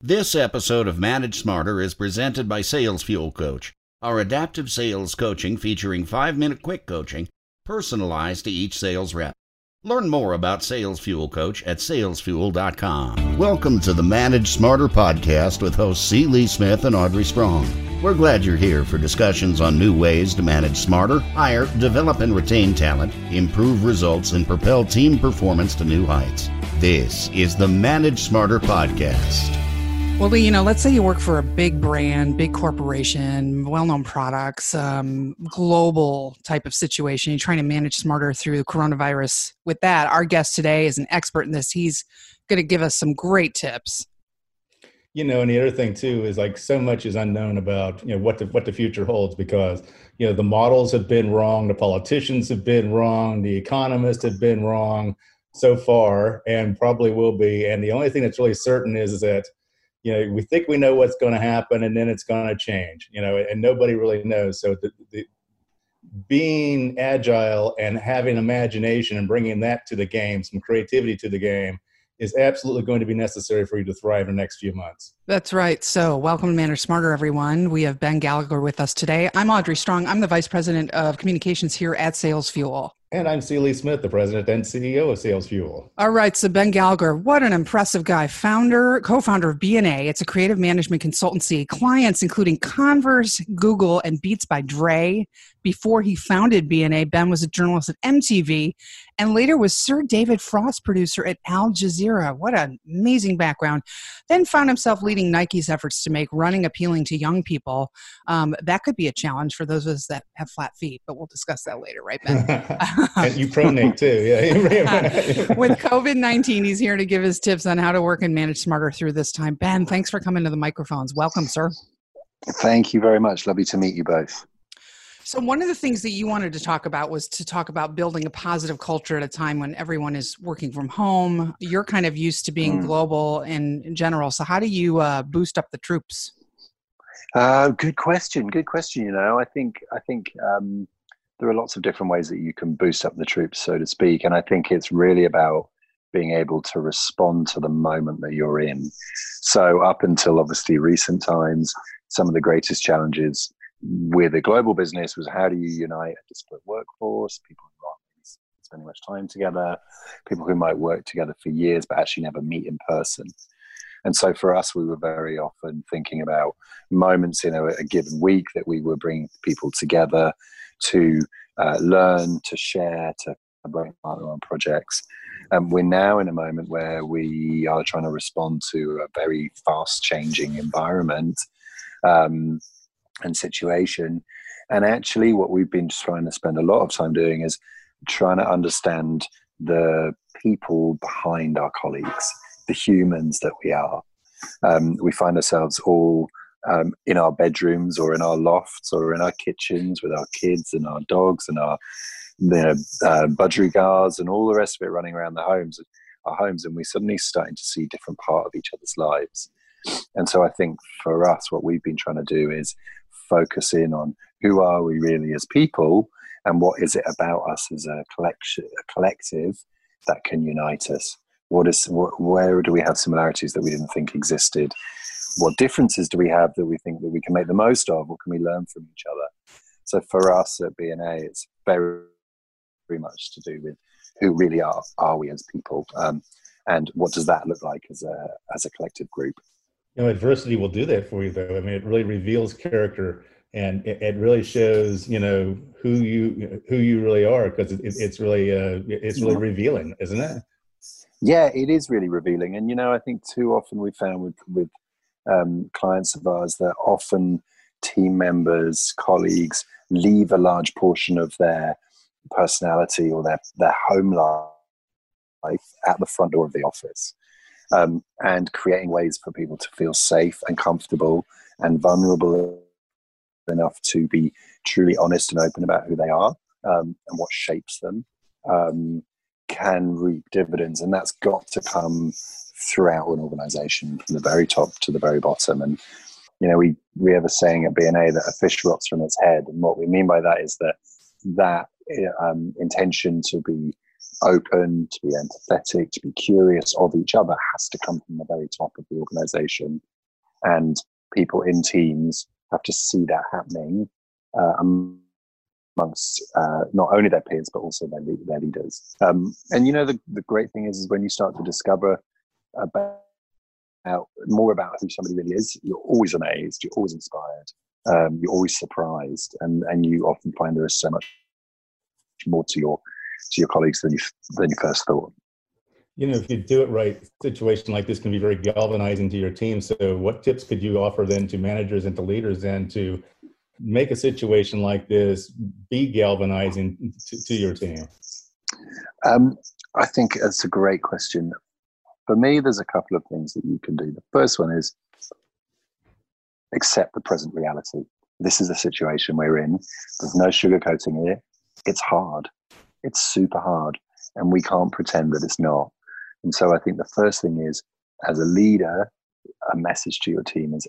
This episode of Manage Smarter is presented by Sales Fuel Coach, our adaptive sales coaching featuring five minute quick coaching personalized to each sales rep. Learn more about Sales Fuel Coach at salesfuel.com. Welcome to the Manage Smarter podcast with hosts C. Lee Smith and Audrey Strong. We're glad you're here for discussions on new ways to manage smarter, hire, develop, and retain talent, improve results, and propel team performance to new heights. This is the Manage Smarter podcast. Well, you know, let's say you work for a big brand, big corporation, well known products, um, global type of situation. You're trying to manage smarter through coronavirus. With that, our guest today is an expert in this. He's going to give us some great tips. You know, and the other thing too is like so much is unknown about you know what the what the future holds because you know the models have been wrong, the politicians have been wrong, the economists have been wrong so far, and probably will be. And the only thing that's really certain is, is that you know we think we know what's going to happen and then it's going to change you know and nobody really knows. So the, the, being agile and having imagination and bringing that to the game some creativity to the game is absolutely going to be necessary for you to thrive in the next few months. That's right. So, welcome to Manage Smarter, everyone. We have Ben Gallagher with us today. I'm Audrey Strong. I'm the Vice President of Communications here at Sales Fuel. And I'm. Lee Smith, the president and CEO of Sales Fuel. All right. So, Ben Gallagher, what an impressive guy. Founder, co founder of BNA. It's a creative management consultancy. Clients including Converse, Google, and Beats by Dre. Before he founded BNA, Ben was a journalist at MTV and later was Sir David Frost producer at Al Jazeera. What an amazing background. Then found himself leading Nike's efforts to make running appealing to young people. Um, that could be a challenge for those of us that have flat feet, but we'll discuss that later, right, Ben? you pronate too, yeah. With COVID 19, he's here to give his tips on how to work and manage smarter through this time. Ben, thanks for coming to the microphones. Welcome, sir. Thank you very much. Lovely to meet you both. So, one of the things that you wanted to talk about was to talk about building a positive culture at a time when everyone is working from home. You're kind of used to being mm. global in, in, general. So, how do you uh, boost up the troops? Uh, good question. Good question. You know, I think I think um, there are lots of different ways that you can boost up the troops, so to speak, and I think it's really about being able to respond to the moment that you're in. So, up until obviously recent times, some of the greatest challenges with a global business was how do you unite a disparate workforce, people who aren't spending much time together, people who might work together for years but actually never meet in person. And so for us, we were very often thinking about moments in a, a given week that we were bringing people together to uh, learn, to share, to collaborate on projects. And we're now in a moment where we are trying to respond to a very fast changing environment. Um, and situation. And actually, what we've been trying to spend a lot of time doing is trying to understand the people behind our colleagues, the humans that we are. Um, we find ourselves all um, in our bedrooms or in our lofts or in our kitchens with our kids and our dogs and our you know, uh, budgerigars and all the rest of it running around the homes, our homes, and we're suddenly starting to see different part of each other's lives. And so I think for us, what we've been trying to do is focus in on who are we really as people and what is it about us as a collection, a collective that can unite us. What is what, where do we have similarities that we didn't think existed? What differences do we have that we think that we can make the most of? What can we learn from each other? So for us at BNA, it's very, very much to do with who really are are we as people, um, and what does that look like as a as a collective group. You know, adversity will do that for you, though. I mean, it really reveals character, and it, it really shows, you know, who you who you really are, because it, it's really uh, it's really revealing, isn't it? Yeah, it is really revealing, and you know, I think too often we found with with um, clients of ours that often team members, colleagues leave a large portion of their personality or their their home life at the front door of the office um, and creating ways for people to feel safe and comfortable and vulnerable enough to be truly honest and open about who they are um, and what shapes them um, can reap dividends. And that's got to come throughout an organization from the very top to the very bottom. And, you know, we, we have a saying at BNA that a fish rots from its head. And what we mean by that is that that um, intention to be open, to be empathetic, to be curious of each other has to come from the very top of the organization. And people in teams have to see that happening uh, amongst uh, not only their peers, but also their, their leaders. Um, and you know, the, the great thing is, is when you start to discover about more about who somebody really is, you're always amazed, you're always inspired, um, you're always surprised, and, and you often find there is so much more to your to your colleagues than you than you first thought. You know, if you do it right, situation like this can be very galvanizing to your team. So, what tips could you offer then to managers and to leaders then to make a situation like this be galvanizing to, to your team? Um, I think that's a great question. For me, there's a couple of things that you can do. The first one is accept the present reality. This is the situation we're in. There's no sugarcoating here. It's hard. It's super hard. And we can't pretend that it's not. And so I think the first thing is, as a leader, a message to your team is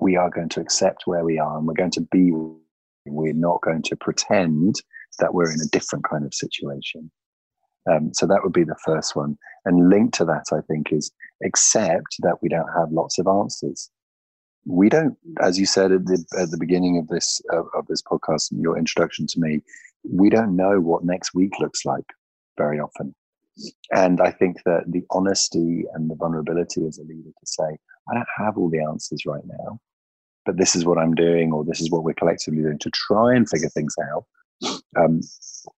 we are going to accept where we are and we're going to be, we're not going to pretend that we're in a different kind of situation. Um, so that would be the first one. And linked to that, I think, is accept that we don't have lots of answers. We don't, as you said at the, at the beginning of this uh, of this podcast and your introduction to me, we don't know what next week looks like very often. And I think that the honesty and the vulnerability as a leader to say, I don't have all the answers right now, but this is what I'm doing, or this is what we're collectively doing to try and figure things out, um,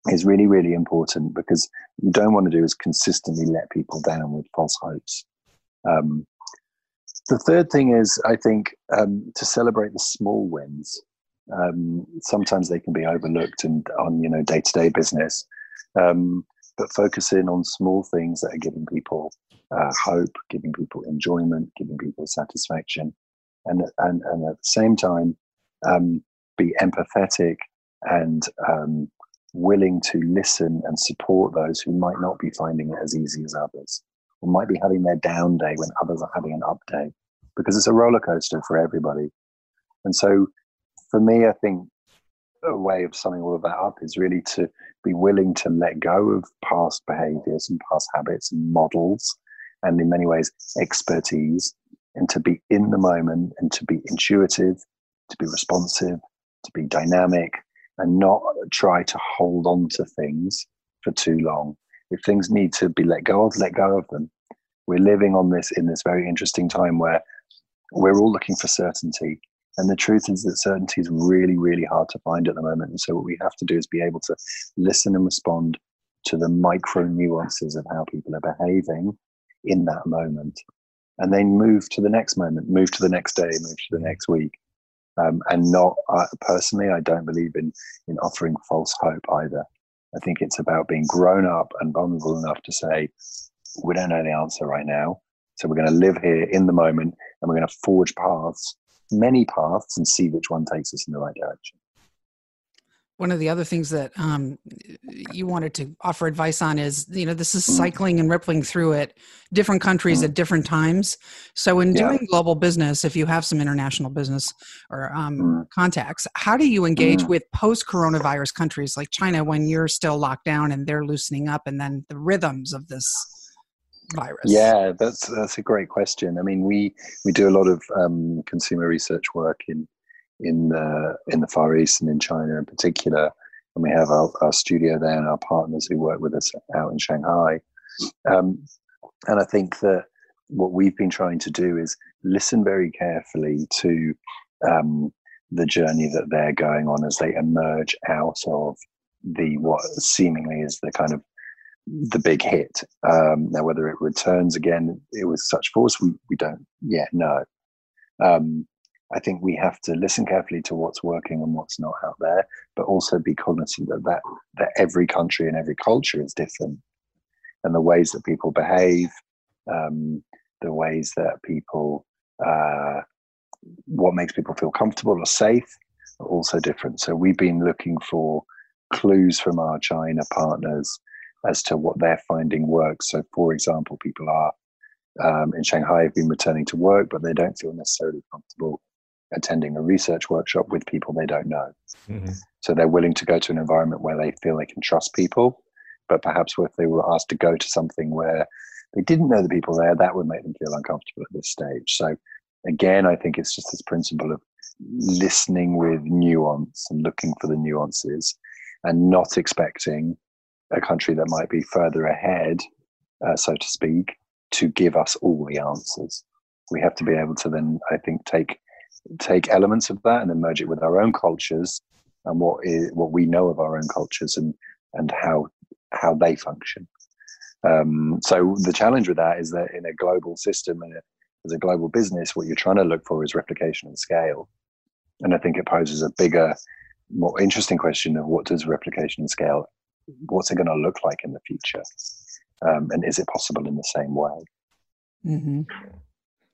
is really, really important because you don't want to do is consistently let people down with false hopes. Um, the third thing is, I think, um, to celebrate the small wins. Um, sometimes they can be overlooked and on you know day to day business. Um, but focusing on small things that are giving people uh, hope, giving people enjoyment, giving people satisfaction, and and, and at the same time um, be empathetic and um, willing to listen and support those who might not be finding it as easy as others, or might be having their down day when others are having an up day, because it's a roller coaster for everybody. And so, for me, I think a way of summing all of that up is really to be willing to let go of past behaviors and past habits and models and in many ways expertise and to be in the moment and to be intuitive to be responsive to be dynamic and not try to hold on to things for too long. If things need to be let go of let go of them. We're living on this in this very interesting time where we're all looking for certainty and the truth is that certainty is really, really hard to find at the moment. And so what we have to do is be able to listen and respond to the micro nuances of how people are behaving in that moment. And then move to the next moment, move to the next day, move to the next week. Um, and not uh, personally, I don't believe in in offering false hope either. I think it's about being grown up and vulnerable enough to say, we don't know the answer right now. So we're going to live here in the moment and we're going to forge paths many paths and see which one takes us in the right direction. One of the other things that um, you wanted to offer advice on is, you know, this is mm. cycling and rippling through it, different countries mm. at different times. So, in doing yeah. global business, if you have some international business or um, mm. contacts, how do you engage with post coronavirus countries like China when you're still locked down and they're loosening up, and then the rhythms of this virus? Yeah, that's that's a great question. I mean, we we do a lot of um, consumer research work in in the in the Far East and in China in particular, and we have our, our studio there and our partners who work with us out in Shanghai. Um, and I think that what we've been trying to do is listen very carefully to um, the journey that they're going on as they emerge out of the what seemingly is the kind of the big hit. Um, now, whether it returns again it with such force, we, we don't yet know. Um, I think we have to listen carefully to what's working and what's not out there, but also be cognizant that, that, that every country and every culture is different. And the ways that people behave, um, the ways that people, uh, what makes people feel comfortable or safe, are also different. So we've been looking for clues from our China partners as to what they're finding works. So, for example, people are um, in Shanghai have been returning to work, but they don't feel necessarily comfortable attending a research workshop with people they don't know. Mm-hmm. So they're willing to go to an environment where they feel they can trust people but perhaps if they were asked to go to something where they didn't know the people there, that would make them feel uncomfortable at this stage. So again, I think it's just this principle of listening with nuance and looking for the nuances and not expecting a country that might be further ahead, uh, so to speak, to give us all the answers. We have to be able to then, I think, take take elements of that and then merge it with our own cultures and what is what we know of our own cultures and and how how they function. Um, so the challenge with that is that in a global system and as a global business, what you're trying to look for is replication and scale. And I think it poses a bigger, more interesting question of what does replication and scale, what's it going to look like in the future? Um, and is it possible in the same way? Mm-hmm.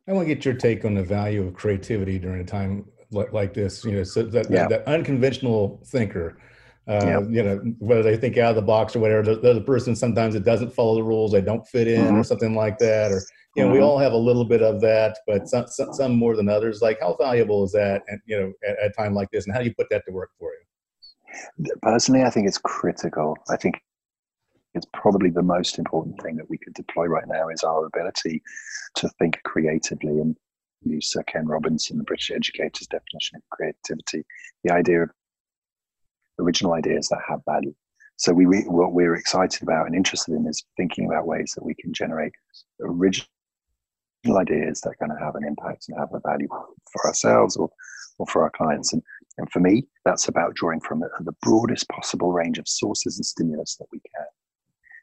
I want to get your take on the value of creativity during a time like, like this. You know, so that, yeah. that unconventional thinker uh, yeah. you know, whether they think out of the box or whatever. There's a person sometimes that doesn't follow the rules, they don't fit in, mm-hmm. or something like that. Or you know, mm-hmm. we all have a little bit of that, but some, some, some more than others. Like, how valuable is that? And you know, at, at a time like this, and how do you put that to work for you? Personally, I think it's critical. I think it's probably the most important thing that we could deploy right now is our ability to think creatively and use Sir Ken Robinson, the British educator's definition of creativity, the idea of original ideas that have value. So we, we, what we're excited about and interested in is thinking about ways that we can generate original ideas that are going to have an impact and have a value for ourselves or, or for our clients. And, and for me, that's about drawing from the broadest possible range of sources and stimulus that we can.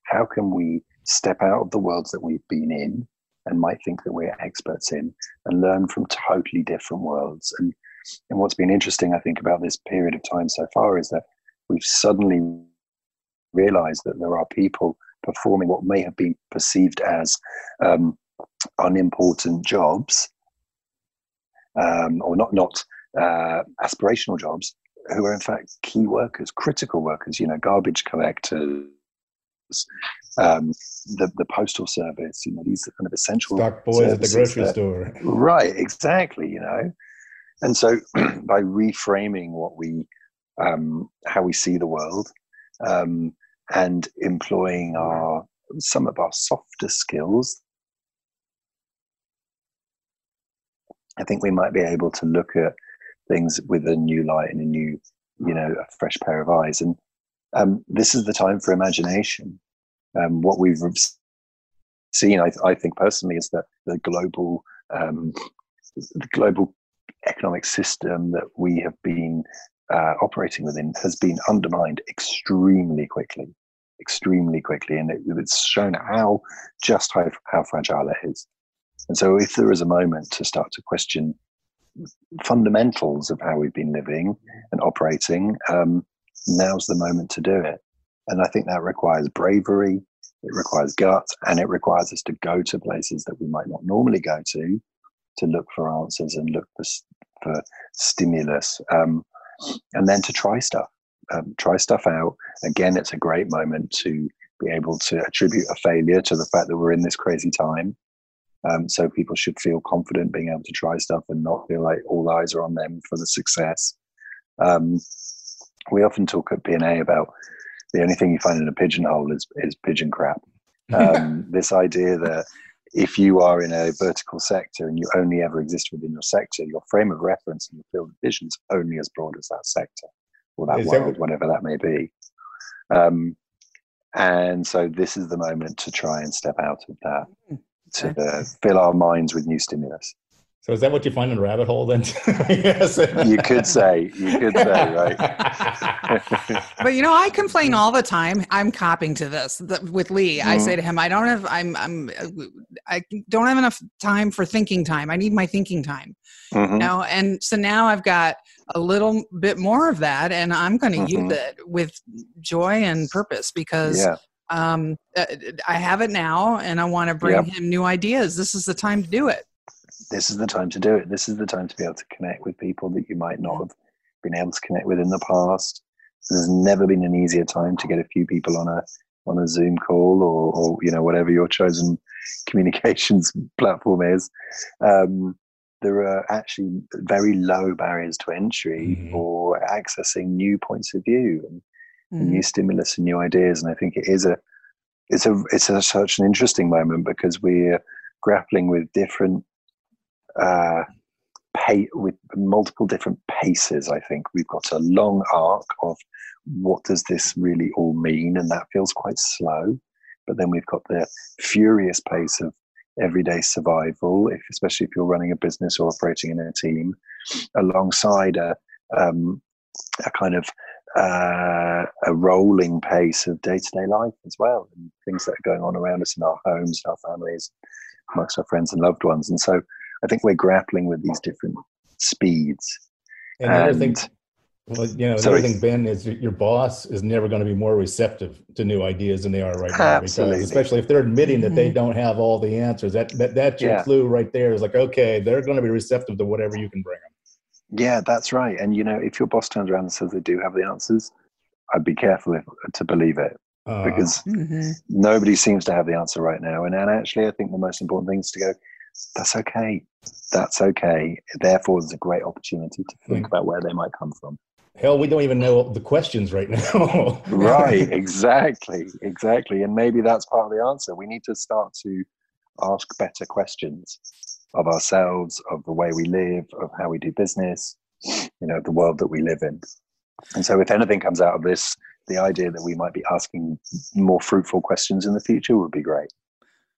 How can we step out of the worlds that we've been in and might think that we're experts in and learn from totally different worlds and and what's been interesting, I think, about this period of time so far is that we've suddenly realized that there are people performing what may have been perceived as um, unimportant jobs um, or not, not uh, aspirational jobs who are in fact key workers, critical workers, you know, garbage collectors, um, the, the postal service, you know, these kind of essential stock boys at the grocery that, store. Right, exactly, you know. And so, by reframing what we, um, how we see the world, um, and employing our some of our softer skills, I think we might be able to look at things with a new light and a new, you know, a fresh pair of eyes. And um, this is the time for imagination. Um, what we've seen, I, I, think personally, is that the global, um, the global economic system that we have been uh, operating within has been undermined extremely quickly, extremely quickly, and it, it's shown how just how, how fragile it is. And so, if there is a moment to start to question fundamentals of how we've been living and operating, um, now's the moment to do it. And I think that requires bravery, it requires guts, and it requires us to go to places that we might not normally go to to look for answers and look for, for stimulus, um, and then to try stuff, um, try stuff out. Again, it's a great moment to be able to attribute a failure to the fact that we're in this crazy time. Um, so people should feel confident being able to try stuff and not feel like all eyes are on them for the success. Um, we often talk at BNA about the only thing you find in a pigeonhole is, is pigeon crap. Um, this idea that if you are in a vertical sector and you only ever exist within your sector, your frame of reference and your field of vision is only as broad as that sector or that is world, that whatever that may be. Um, and so this is the moment to try and step out of that, hmm. To uh, fill our minds with new stimulus. So is that what you find in a rabbit hole then? yes. You could say, you could say, right. but you know, I complain all the time. I'm copying to this with Lee. Mm-hmm. I say to him, I don't have, I'm, I'm, I don't have enough time for thinking time. I need my thinking time. Mm-hmm. You know? And so now I've got a little bit more of that and I'm going to mm-hmm. use it with joy and purpose because yeah um, uh, I have it now and I want to bring yep. him new ideas. This is the time to do it this is the time to do it. This is the time to be able to connect with people that you might not have been able to connect with in the past. There's never been an easier time to get a few people on a on a Zoom call or, or you know whatever your chosen communications platform is. Um, there are actually very low barriers to entry mm-hmm. for accessing new points of view. And mm-hmm. new stimulus and new ideas. And I think it is a it's a it's a, such an interesting moment because we're grappling with different uh, pay with multiple different paces. I think we've got a long arc of what does this really all mean, and that feels quite slow. But then we've got the furious pace of everyday survival, if, especially if you're running a business or operating in a team, alongside a um, a kind of uh, a rolling pace of day to day life as well, and things that are going on around us in our homes, in our families, amongst our friends and loved ones. And so I think we're grappling with these different speeds. And, and I think, well, you know, sorry. thing, Ben, is your boss is never going to be more receptive to new ideas than they are right now. Absolutely. Because especially if they're admitting that they mm-hmm. don't have all the answers, that that that's your yeah. clue right there. Is like, okay, they're going to be receptive to whatever you can bring them. Yeah, that's right. And you know, if your boss turns around and says they do have the answers, I'd be careful if, to believe it uh, because mm-hmm. nobody seems to have the answer right now. And, and actually, I think the most important thing is to go, that's okay. That's okay. Therefore, there's a great opportunity to think mm. about where they might come from. Hell, we don't even know the questions right now. right, exactly, exactly. And maybe that's part of the answer. We need to start to ask better questions of ourselves, of the way we live, of how we do business, you know, the world that we live in. And so, if anything comes out of this, the idea that we might be asking more fruitful questions in the future would be great.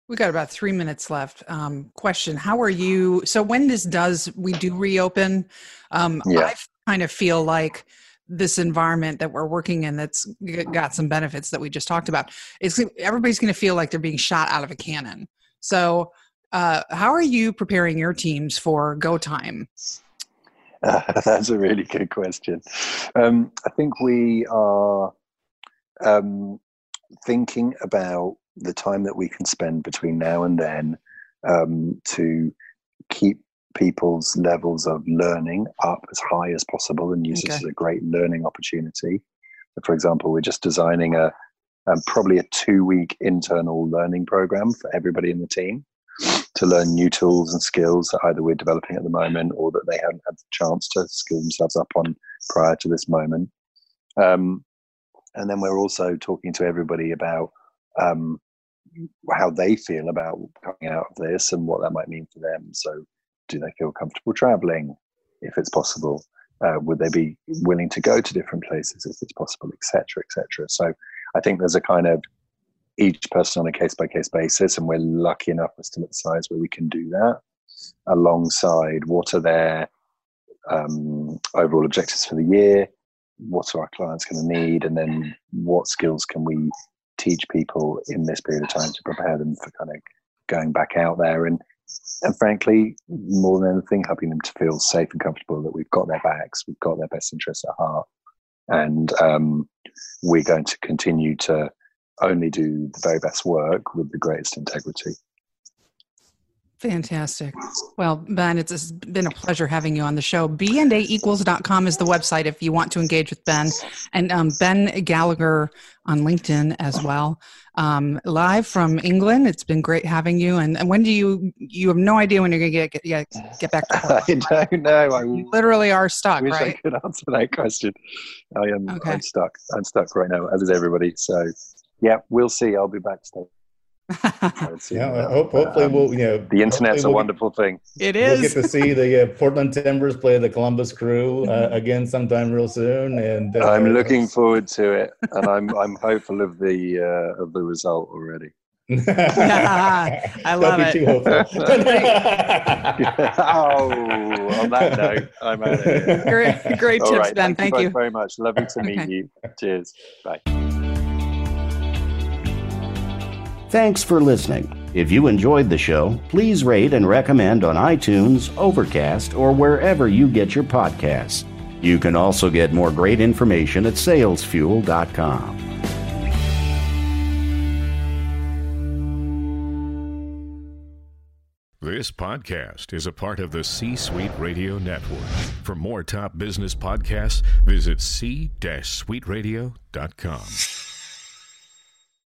We got about three minutes left. Um, question: How are you? So when this does, we do reopen. Um, yeah. I kind of feel like this environment that we're working in that's got some benefits that we just talked about. It's everybody's going to feel like they're being shot out of a cannon. So uh, how are you preparing your teams for go time? Uh, that's a really good question. Um, I think we are um, thinking about the time that we can spend between now and then um, to keep people's levels of learning up as high as possible and use okay. this as a great learning opportunity. For example, we're just designing a um, probably a two week internal learning program for everybody in the team to learn new tools and skills that either we're developing at the moment or that they haven't had the chance to skill themselves up on prior to this moment. Um, and then we're also talking to everybody about um, how they feel about coming out of this and what that might mean for them. So, do they feel comfortable traveling if it's possible? Uh, would they be willing to go to different places if it's possible, etc., etc. So, I think there's a kind of each person on a case by case basis, and we're lucky enough to the size where we can do that. Alongside what are their um, overall objectives for the year, what are our clients going to need, and then what skills can we teach people in this period of time to prepare them for kind of going back out there and and frankly, more than anything, helping them to feel safe and comfortable that we've got their backs, we've got their best interests at heart, and um, we're going to continue to only do the very best work with the greatest integrity. Fantastic. Well, Ben, it's been a pleasure having you on the show. B&AEquals.com is the website if you want to engage with Ben. And um, Ben Gallagher on LinkedIn as well. Um, live from England. It's been great having you. And, and when do you, you have no idea when you're going to get, get, get back to work. I don't know. I you literally are stuck, wish right? I could answer that question. I am okay. I'm stuck. I'm stuck right now, as is everybody. So yeah, we'll see. I'll be back today. yeah, hope, hopefully um, we'll you know the internet's a we'll wonderful get, thing. It is. We'll get to see the uh, Portland Timbers play the Columbus Crew uh, again sometime real soon, and uh, I'm looking forward to it, and I'm I'm hopeful of the uh, of the result already. yeah, I love Don't it. Too hopeful. oh, on that note, I'm out of here. Great, great tips, right, Ben. Thank, thank you, you very much. Lovely to meet okay. you. Cheers. Bye. Thanks for listening. If you enjoyed the show, please rate and recommend on iTunes, Overcast, or wherever you get your podcasts. You can also get more great information at salesfuel.com. This podcast is a part of the C Suite Radio Network. For more top business podcasts, visit c-suiteradio.com.